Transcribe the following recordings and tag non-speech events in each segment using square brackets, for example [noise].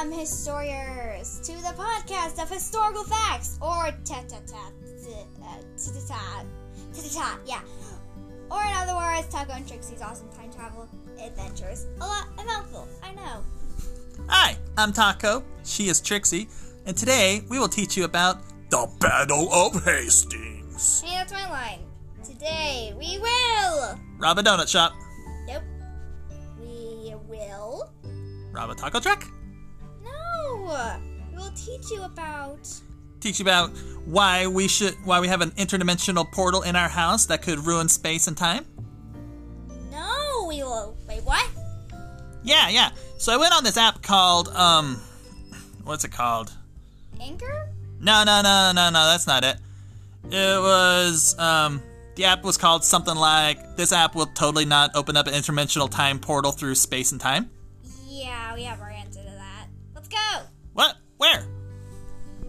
Welcome, historians, to the podcast of historical facts, or ta ta ta uh, ta ta ta ta ta ta yeah. Or in other words, Taco and Trixie's awesome time travel adventures. A lot, a mouthful, I know. Hi, I'm Taco. She is Trixie, and today we will teach you about the Battle of Hastings. Hey, that's my line. Today we will. Rob a donut shop. Nope. We will. Rob a taco truck. We will teach you about. Teach you about why we should why we have an interdimensional portal in our house that could ruin space and time. No, we will. Wait, what? Yeah, yeah. So I went on this app called um, what's it called? Anchor? No, no, no, no, no. That's not it. It was um, the app was called something like this app will totally not open up an interdimensional time portal through space and time. Yeah, we have our answer What? Where?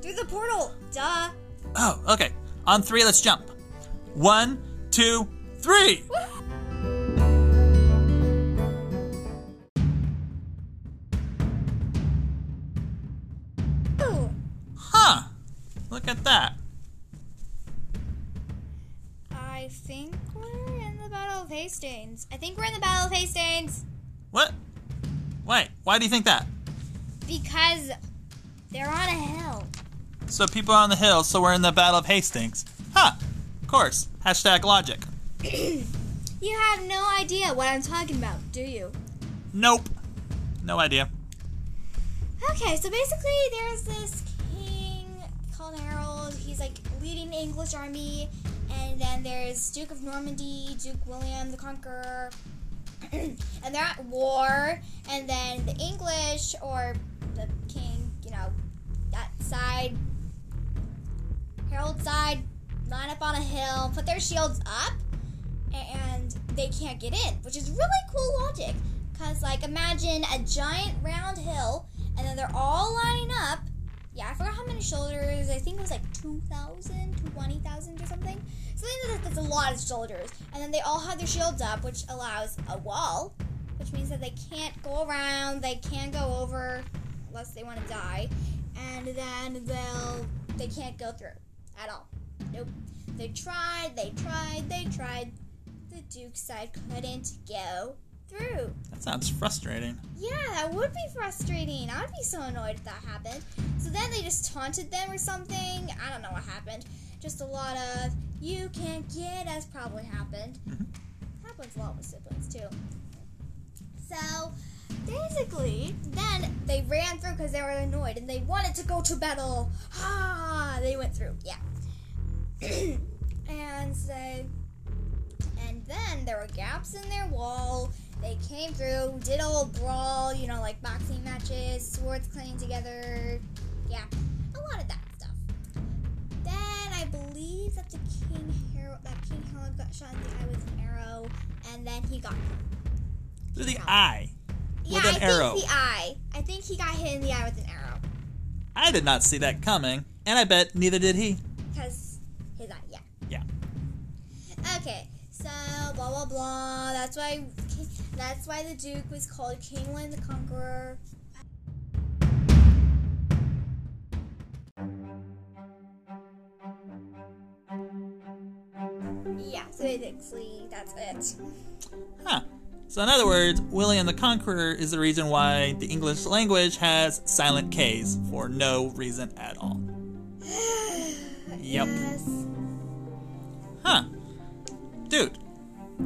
Through the portal. Duh. Oh, okay. On three, let's jump. One, two, three. Huh. Look at that. I think we're in the Battle of Hastings. I think we're in the Battle of Hastings What? Wait, why do you think that? because they're on a hill. So people are on the hill, so we're in the Battle of Hastings. Huh. Of course. Hashtag logic. [clears throat] You have no idea what I'm talking about, do you? Nope. No idea. Okay, so basically, there's this king called Harold. He's like leading the English army, and then there's Duke of Normandy, Duke William the Conqueror, [clears throat] and they're at war. And then the English or you know, that side, Harold's side, line up on a hill, put their shields up, and they can't get in, which is really cool logic. Cause like imagine a giant round hill, and then they're all lining up. Yeah, I forgot how many shoulders. I think it was like 2,000, 20,000 or something. So that's, that's a lot of shoulders. And then they all have their shields up, which allows a wall, which means that they can't go around, they can't go over unless they want to die, and then they'll they can't go through at all. Nope. They tried, they tried, they tried. The Duke side couldn't go through. That sounds frustrating. Yeah, that would be frustrating. I'd be so annoyed if that happened. So then they just taunted them or something. I don't know what happened. Just a lot of you can't get us probably happened. Mhm. Happens a lot with siblings too. So basically, then they ran through because they were annoyed and they wanted to go to battle. Ah, they went through. Yeah. [clears throat] and so, and then there were gaps in their wall. They came through, did a little brawl, you know, like boxing matches, swords clanging together. Yeah, a lot of that stuff. Then I believe that the King Harold, that King Harold got shot in the eye with an arrow, and then he got Through the eye. Yeah, With an I arrow. think the eye. I think he got hit in the eye with an arrow I did not see that coming, and I bet neither did he. because his eye. Yeah. Yeah. Okay, so blah blah blah. That's why that's why the Duke was called King William the Conqueror. Yeah, so basically that's it. Huh. So in other words, William the Conqueror is the reason why the English language has silent Ks for no reason at all. Yep. Yes. Huh. Dude,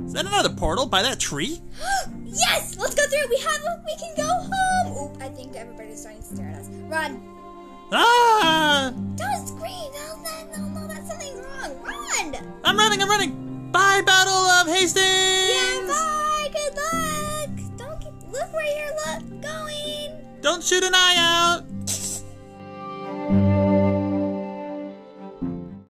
is that another portal by that tree? [gasps] yes! Let's go through. We have. A, we can go home. Oop! I think everybody's starting to stare at us. Run! Ah! Look where you're look going. Don't shoot an eye out!